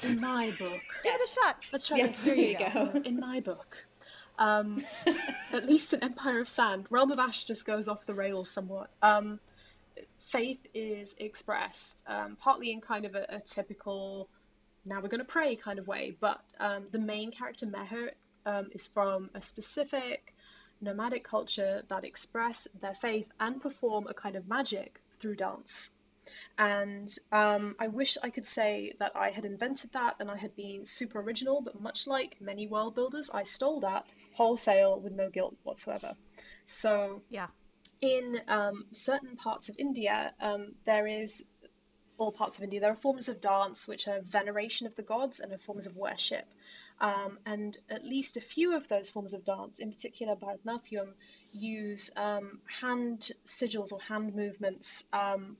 In my book.
Give it a shot.
Let's try
Yes,
that.
there you go.
In my book, um, at least in Empire of Sand, Realm of Ash just goes off the rails somewhat. Um, faith is expressed um, partly in kind of a, a typical now we're going to pray kind of way, but um, the main character Mehr um, is from a specific nomadic culture that express their faith and perform a kind of magic through dance. And um, I wish I could say that I had invented that and I had been super original, but much like many world builders, I stole that wholesale with no guilt whatsoever. So
Yeah.
In um, certain parts of India, um, there is all parts of India. There are forms of dance which are veneration of the gods and are forms of worship. Um, and at least a few of those forms of dance, in particular Bharatanatyam, use um, hand sigils or hand movements um,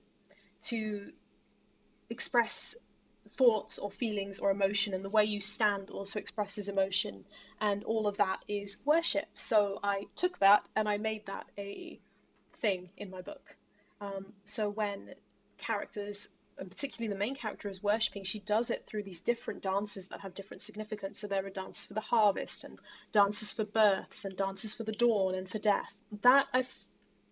to express thoughts or feelings or emotion, and the way you stand also expresses emotion, and all of that is worship. So I took that and I made that a thing in my book. Um, so when characters and particularly the main character is worshipping, she does it through these different dances that have different significance. So there are dances for the harvest, and dances for births, and dances for the dawn and for death. That I,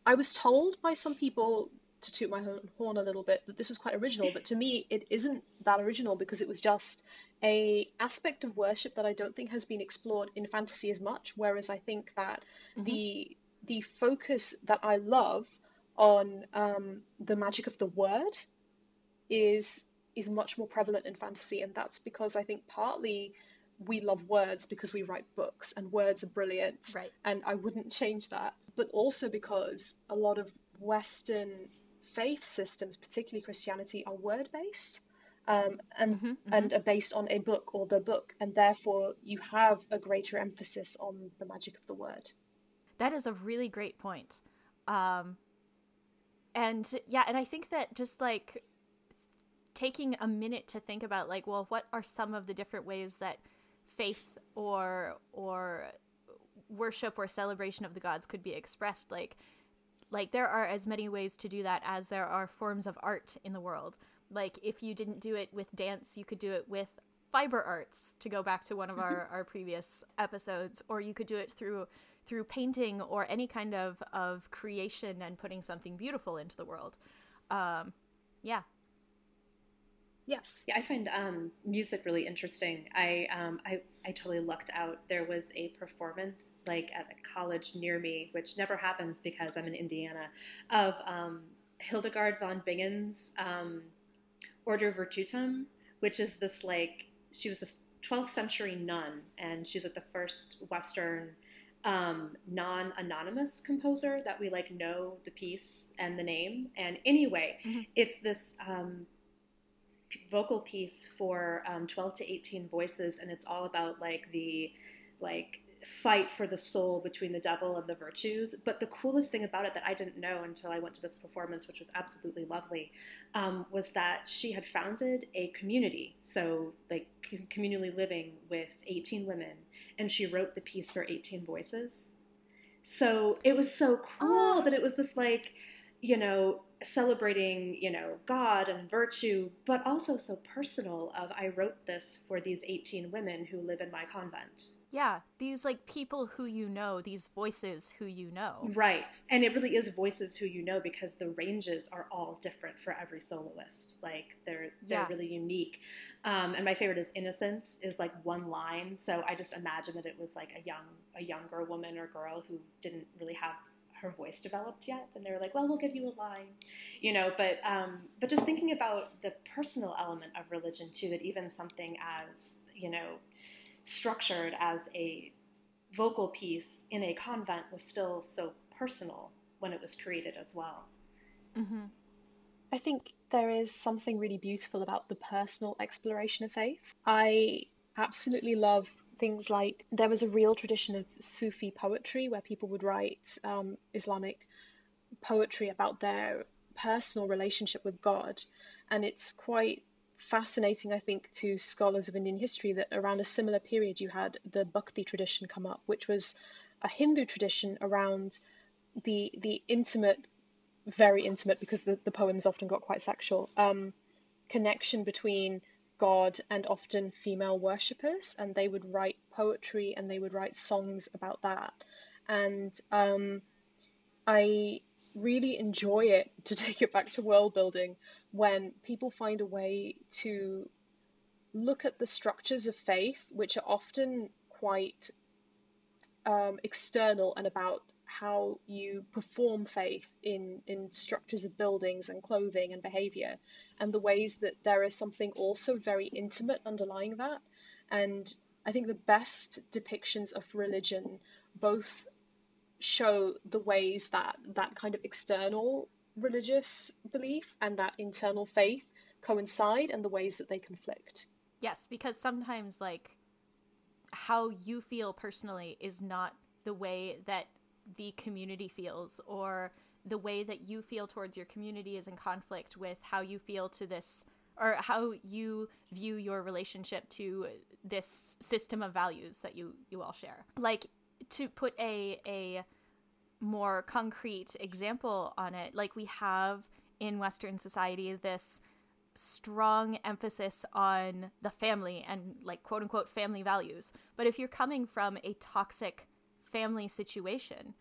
I was told by some people to toot my horn a little bit that this was quite original, but to me it isn't that original because it was just a aspect of worship that I don't think has been explored in fantasy as much. Whereas I think that mm-hmm. the the focus that I love on um, the magic of the word is is much more prevalent in fantasy, and that's because I think partly we love words because we write books and words are brilliant,
right?
And I wouldn't change that, but also because a lot of Western faith systems, particularly Christianity, are word based. Um, and mm-hmm, mm-hmm. and are based on a book or the book, and therefore you have a greater emphasis on the magic of the word.
That is a really great point. Um, and yeah, and I think that just like taking a minute to think about like well what are some of the different ways that faith or or worship or celebration of the gods could be expressed like like there are as many ways to do that as there are forms of art in the world like if you didn't do it with dance you could do it with fiber arts to go back to one of our, our previous episodes or you could do it through through painting or any kind of of creation and putting something beautiful into the world um yeah
Yes.
Yeah, I find um, music really interesting. I, um, I I totally lucked out. There was a performance like at a college near me, which never happens because I'm in Indiana, of um, Hildegard von Bingen's um, Ordo Virtutum, which is this like she was this 12th century nun, and she's at the first Western um, non-anonymous composer that we like know the piece and the name. And anyway, mm-hmm. it's this um, vocal piece for um, 12 to 18 voices and it's all about like the like fight for the soul between the devil and the virtues but the coolest thing about it that i didn't know until i went to this performance which was absolutely lovely um, was that she had founded a community so like communally living with 18 women and she wrote the piece for 18 voices so it was so cool oh. that it was this like you know celebrating, you know, God and virtue, but also so personal of I wrote this for these 18 women who live in my convent.
Yeah, these like people who you know, these voices who you know.
Right. And it really is voices who you know because the ranges are all different for every soloist. Like they're they're yeah. really unique. Um, and my favorite is Innocence is like one line. So I just imagine that it was like a young a younger woman or girl who didn't really have her voice developed yet and they were like well we'll give you a line you know but um, but just thinking about the personal element of religion too that even something as you know structured as a vocal piece in a convent was still so personal when it was created as well
mm-hmm. i think there is something really beautiful about the personal exploration of faith i absolutely love things like there was a real tradition of Sufi poetry where people would write um, Islamic poetry about their personal relationship with God. And it's quite fascinating, I think, to scholars of Indian history that around a similar period you had the Bhakti tradition come up, which was a Hindu tradition around the the intimate, very intimate, because the, the poems often got quite sexual, um, connection between god and often female worshippers, and they would write poetry and they would write songs about that. And um, I really enjoy it to take it back to world building when people find a way to look at the structures of faith, which are often quite um, external and about how you perform faith in, in structures of buildings and clothing and behavior, and the ways that there is something also very intimate underlying that. And I think the best depictions of religion both show the ways that that kind of external religious belief and that internal faith coincide and the ways that they conflict.
Yes, because sometimes, like, how you feel personally is not the way that the community feels or the way that you feel towards your community is in conflict with how you feel to this or how you view your relationship to this system of values that you you all share like to put a a more concrete example on it like we have in Western society this strong emphasis on the family and like quote unquote family values. But if you're coming from a toxic family situation,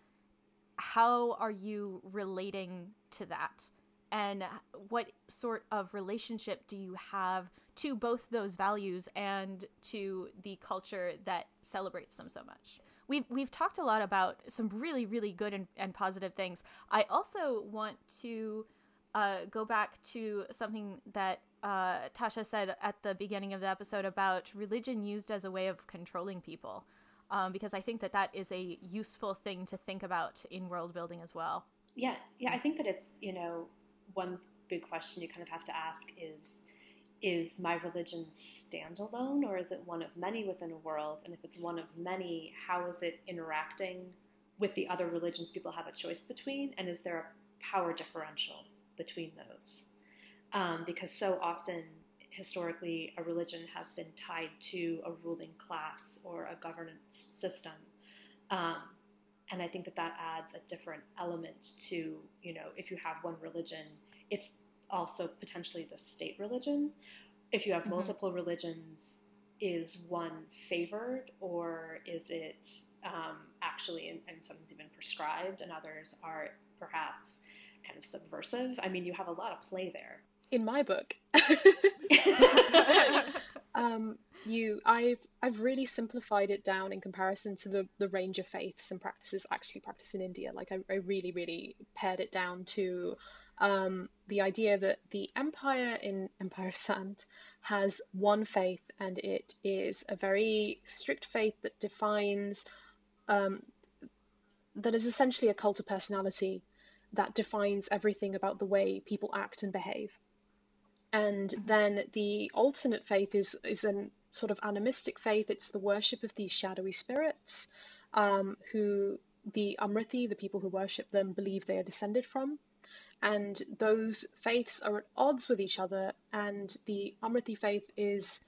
how are you relating to that? And what sort of relationship do you have to both those values and to the culture that celebrates them so much? We've, we've talked a lot about some really, really good and, and positive things. I also want to uh, go back to something that uh, Tasha said at the beginning of the episode about religion used as a way of controlling people, um, because I think that that is a useful thing to think about in world building as well.
Yeah, yeah, I think that it's you know one big question you kind of have to ask is is my religion standalone or is it one of many within a world? And if it's one of many, how is it interacting with the other religions people have a choice between? And is there a power differential between those? Um, because so often, historically, a religion has been tied to a ruling class or a governance system. Um, and I think that that adds a different element to, you know, if you have one religion, it's also potentially the state religion. If you have mm-hmm. multiple religions, is one favored or is it um, actually, and, and someone's even prescribed, and others are perhaps kind of subversive? I mean, you have a lot of play there.
In my book, um, you, I've, I've really simplified it down in comparison to the, the range of faiths and practices actually practiced in India. Like, I, I really, really pared it down to um, the idea that the empire in Empire of Sand has one faith, and it is a very strict faith that defines, um, that is essentially a cult of personality that defines everything about the way people act and behave. And mm-hmm. then the alternate faith is is a sort of animistic faith. It's the worship of these shadowy spirits, um, who the Amrithi, the people who worship them, believe they are descended from. And those faiths are at odds with each other, and the Amrithi faith is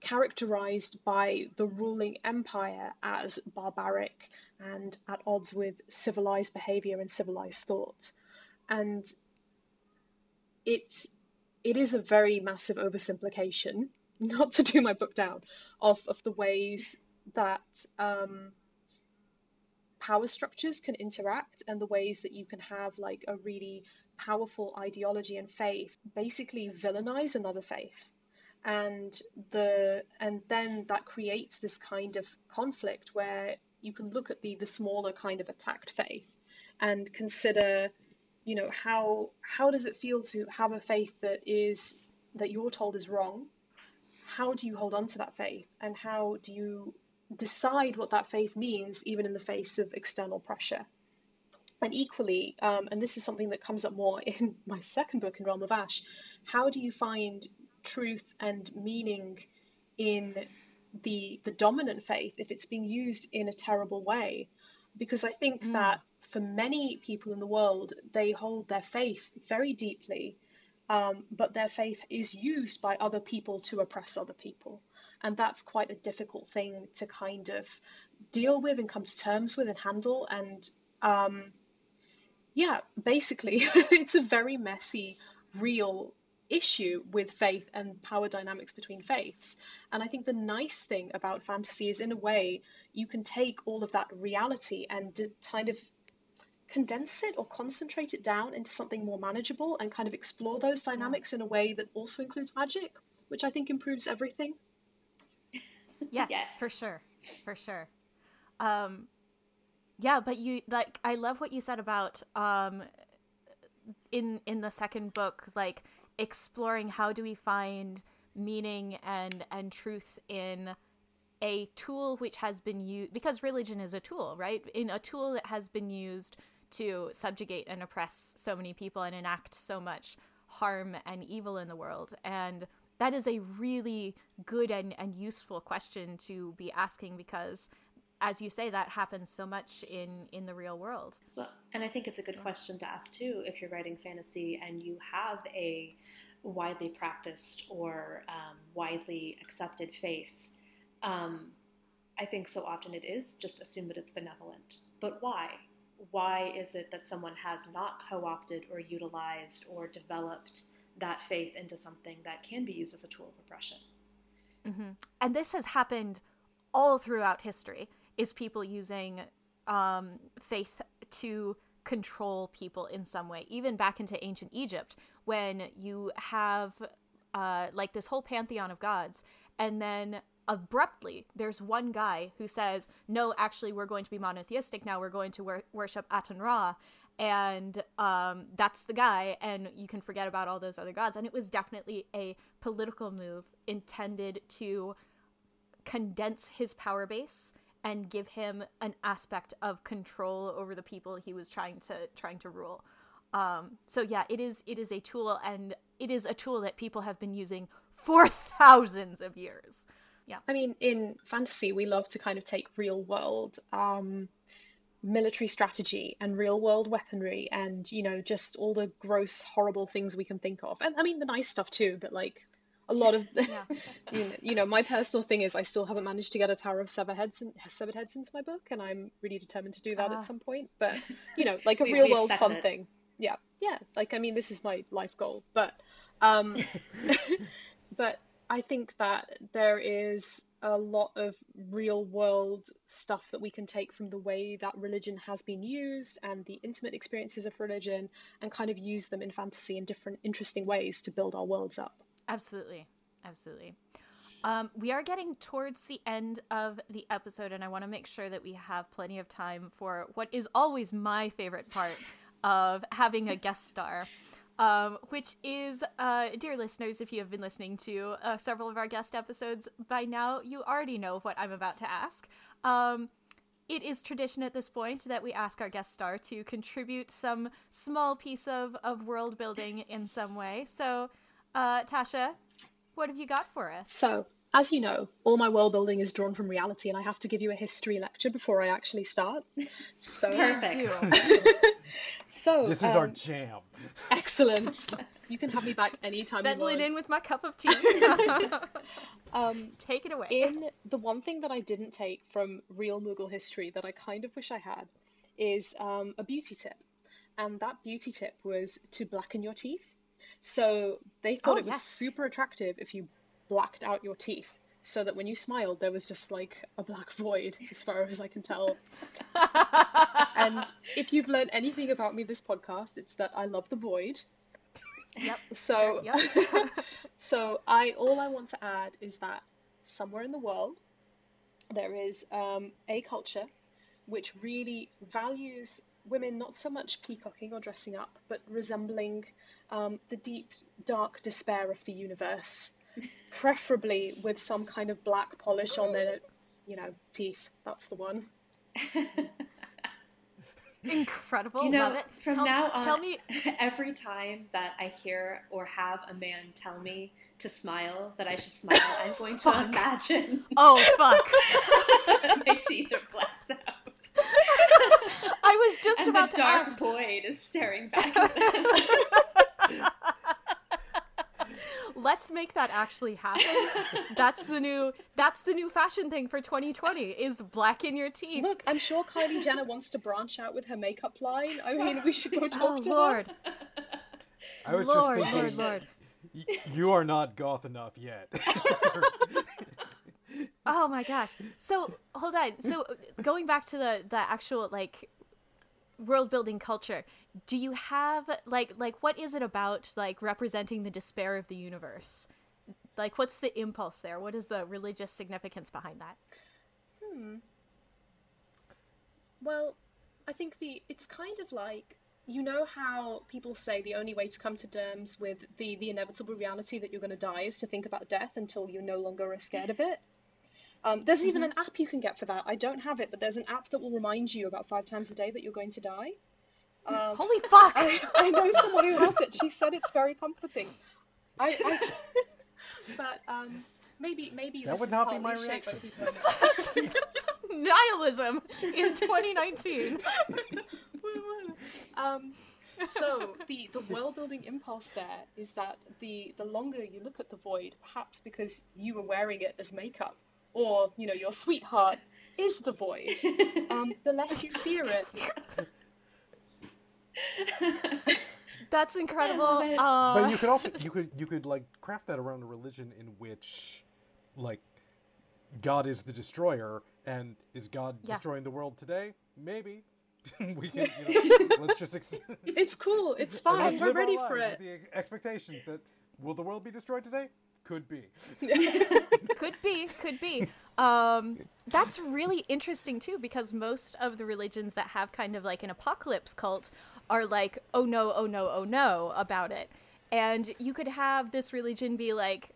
characterized by the ruling empire as barbaric and at odds with civilized behavior and civilized thought. And it, it is a very massive oversimplification, not to do my book down, of, of the ways that um, power structures can interact and the ways that you can have like a really powerful ideology and faith basically villainize another faith. And the and then that creates this kind of conflict where you can look at the the smaller kind of attacked faith and consider you know how how does it feel to have a faith that is that you're told is wrong? How do you hold on to that faith? And how do you decide what that faith means even in the face of external pressure. And equally um, and this is something that comes up more in my second book in realm of ash how do you find truth and meaning in the the dominant faith if it's being used in a terrible way? Because i think mm. that for many people in the world they hold their faith very deeply um, but their faith is used by other people to oppress other people and that's quite a difficult thing to kind of deal with and come to terms with and handle and um, yeah basically it's a very messy real issue with faith and power dynamics between faiths. And I think the nice thing about fantasy is, in a way, you can take all of that reality and kind of condense it or concentrate it down into something more manageable and kind of explore those dynamics in a way that also includes magic, which I think improves everything.
Yes, yes. for sure. For sure. Um, yeah, but you like I love what you said about um in in the second book like exploring how do we find meaning and and truth in a tool which has been used because religion is a tool right in a tool that has been used to subjugate and oppress so many people and enact so much harm and evil in the world and that is a really good and, and useful question to be asking because as you say that happens so much in in the real world
well and i think it's a good question to ask too if you're writing fantasy and you have a widely practiced or um, widely accepted faith, um, I think so often it is just assume that it's benevolent. But why? why is it that someone has not co opted or utilized or developed that faith into something that can be used as a tool of oppression?
Mm-hmm. And this has happened all throughout history is people using um, faith to control people in some way even back into ancient egypt when you have uh, like this whole pantheon of gods and then abruptly there's one guy who says no actually we're going to be monotheistic now we're going to wor- worship aton ra and um, that's the guy and you can forget about all those other gods and it was definitely a political move intended to condense his power base and give him an aspect of control over the people he was trying to trying to rule. Um, so yeah, it is it is a tool, and it is a tool that people have been using for thousands of years. Yeah,
I mean, in fantasy, we love to kind of take real world um, military strategy and real world weaponry, and you know, just all the gross, horrible things we can think of, and I mean the nice stuff too, but like a lot of yeah. you, know, you know my personal thing is I still haven't managed to get a Tower of Severed Heads Severed Heads into my book, and I'm really determined to do that uh, at ah. some point. But you know, like a we, real we world fun it. thing. Yeah, yeah. Like I mean, this is my life goal, but um, but I think that there is a lot of real world stuff that we can take from the way that religion has been used and the intimate experiences of religion and kind of use them in fantasy in different interesting ways to build our worlds up.
Absolutely. Absolutely. Um, we are getting towards the end of the episode, and I want to make sure that we have plenty of time for what is always my favorite part of having a guest star. Um, which is, uh, dear listeners, if you have been listening to uh, several of our guest episodes by now, you already know what I'm about to ask. Um, it is tradition at this point that we ask our guest star to contribute some small piece of, of world building in some way. So, uh, Tasha, what have you got for us?
So, as you know, all my world building is drawn from reality, and I have to give you a history lecture before I actually start. So,
perfect.
so
this is um, our jam.
Excellent. You can have me back anytime.
Settling in with my cup of tea. um, take it away.
In the one thing that I didn't take from real Mughal history that I kind of wish I had is um, a beauty tip, and that beauty tip was to blacken your teeth. So they thought oh, it was yes. super attractive if you blacked out your teeth so that when you smiled there was just like a black void as far as I can tell. And if you've learned anything about me this podcast, it's that I love the void.
Yep.
So
sure, yep.
so I all I want to add is that somewhere in the world there is um, a culture which really values women not so much peacocking or dressing up, but resembling um, the deep, dark despair of the universe, preferably with some kind of black polish on their, you know, teeth. That's the one.
Incredible.
You know,
Love it.
From
tell,
now on,
tell me
every time that I hear or have a man tell me to smile, that I should smile, I'm going to imagine.
Oh fuck!
my teeth are blacked out.
I was just
and
about
the
to
dark
ask.
void is staring back at them.
Let's make that actually happen. That's the new that's the new fashion thing for 2020 is blacken your teeth.
Look, I'm sure Kylie Jenner wants to branch out with her makeup line. I mean, we should go talk
oh,
to
Lord.
her.
I was
Lord,
just thinking,
Lord, Lord.
y- you are not goth enough yet.
Oh my gosh. So hold on. So going back to the the actual like world building culture, do you have like like what is it about like representing the despair of the universe? Like what's the impulse there? What is the religious significance behind that?
Hmm. Well, I think the it's kind of like you know how people say the only way to come to terms with the the inevitable reality that you're going to die is to think about death until you no longer are scared of it. Um, there's mm-hmm. even an app you can get for that. I don't have it, but there's an app that will remind you about five times a day that you're going to die.
Um, Holy fuck!
I, I, know someone who has it. She said it's very comforting. I, I but um, maybe maybe
that would not be my reaction.
Nihilism in 2019.
um, so the the world building impulse there is that the the longer you look at the void, perhaps because you were wearing it as makeup, or you know your sweetheart is the void um, the less you fear it
That's incredible.
love.
Uh,
but you could also you could you could like craft that around a religion in which like God is the destroyer and is God
Yeah.
destroying the world today? Maybe. we can you know, let's just ex-
It's cool. It's fine. We're ready for it.
the ex- expectations that will the world be destroyed today? Could be.
could be could be um that's really interesting too because most of the religions that have kind of like an apocalypse cult are like oh no oh no oh no about it and you could have this religion be like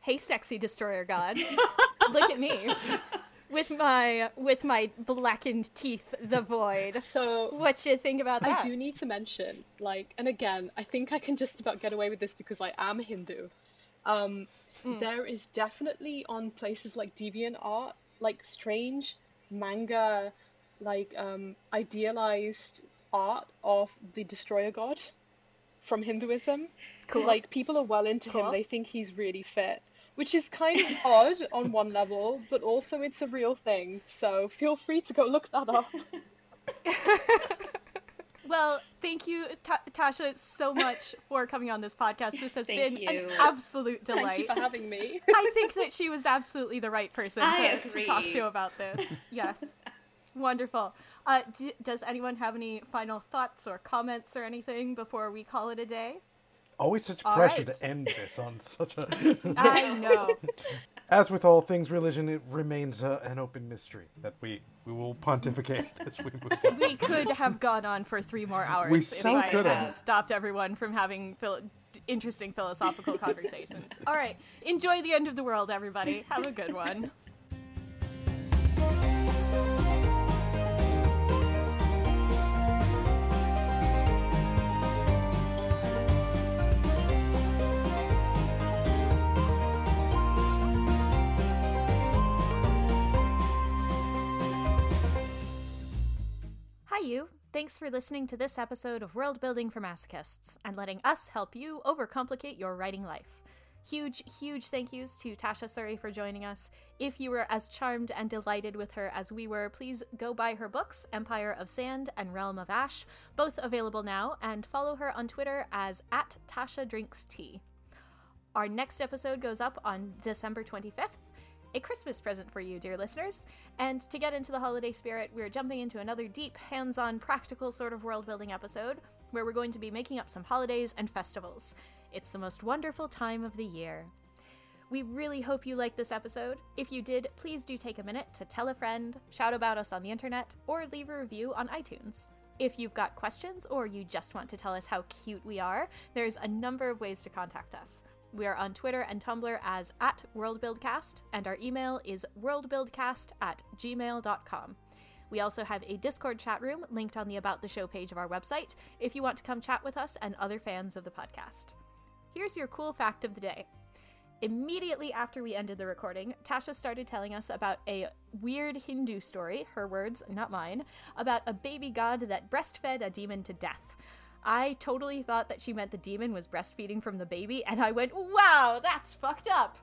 hey sexy destroyer god look at me with my with my blackened teeth the void
So
what you think about that
I do need to mention, like, and again, I think I can just about get away with this because I am Hindu. Um, There is definitely on places like DeviantArt, like strange manga, like um, idealized art of the destroyer god from Hinduism.
Cool.
Like people are well into
Cool.
him; they think he's really fit. Which is kind of odd on one level, but also it's a real thing. So feel free to go look that up.
Well, thank you, Ta- Tasha, so much for coming on this podcast. This has
Thank
been
you.
an absolute
Thank
delight.
you for having me.
I think that she was absolutely the right person to, to talk to about this. Yes. Wonderful. Uh, d- does anyone have any final thoughts or comments or anything before we call it a day?
Always such
All
pressure
right.
to end this on such a.
I know.
As with all things religion, it remains uh, an open mystery that we we will pontificate as we move on.
We could have gone on for three more hours
We
if
so
I
could have.
hadn't stopped everyone from having phil- interesting philosophical conversations. All right. Enjoy the end of the world, everybody. Have a good one. Thanks for listening to this episode of World Building for Masochists and letting us help you overcomplicate your writing life. Huge, huge thank yous to Tasha Suri for joining us. If you were as charmed and delighted with her as we were, please go buy her books, Empire of Sand and Realm of Ash, both available now, and follow her on Twitter as at Tasha Drinks Tea. Our next episode goes up on December 25th. A Christmas present for you, dear listeners. And to get into the holiday spirit, we're jumping into another deep, hands on, practical sort of world building episode where we're going to be making up some holidays and festivals. It's the most wonderful time of the year. We really hope you liked this episode. If you did, please do take a minute to tell a friend, shout about us on the internet, or leave a review on iTunes. If you've got questions or you just want to tell us how cute we are, there's a number of ways to contact us. We are on Twitter and Tumblr as at WorldBuildCast, and our email is worldbuildcast at gmail.com. We also have a Discord chat room linked on the About the Show page of our website if you want to come chat with us and other fans of the podcast. Here's your cool fact of the day. Immediately after we ended the recording, Tasha started telling us about a weird Hindu story, her words, not mine, about a baby god that breastfed a demon to death. I totally thought that she meant the demon was breastfeeding from the baby, and I went, wow, that's fucked up.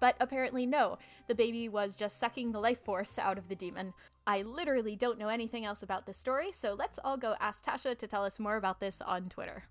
But apparently, no. The baby was just sucking the life force out of the demon. I literally don't know anything else about this story, so let's all go ask Tasha to tell us more about this on Twitter.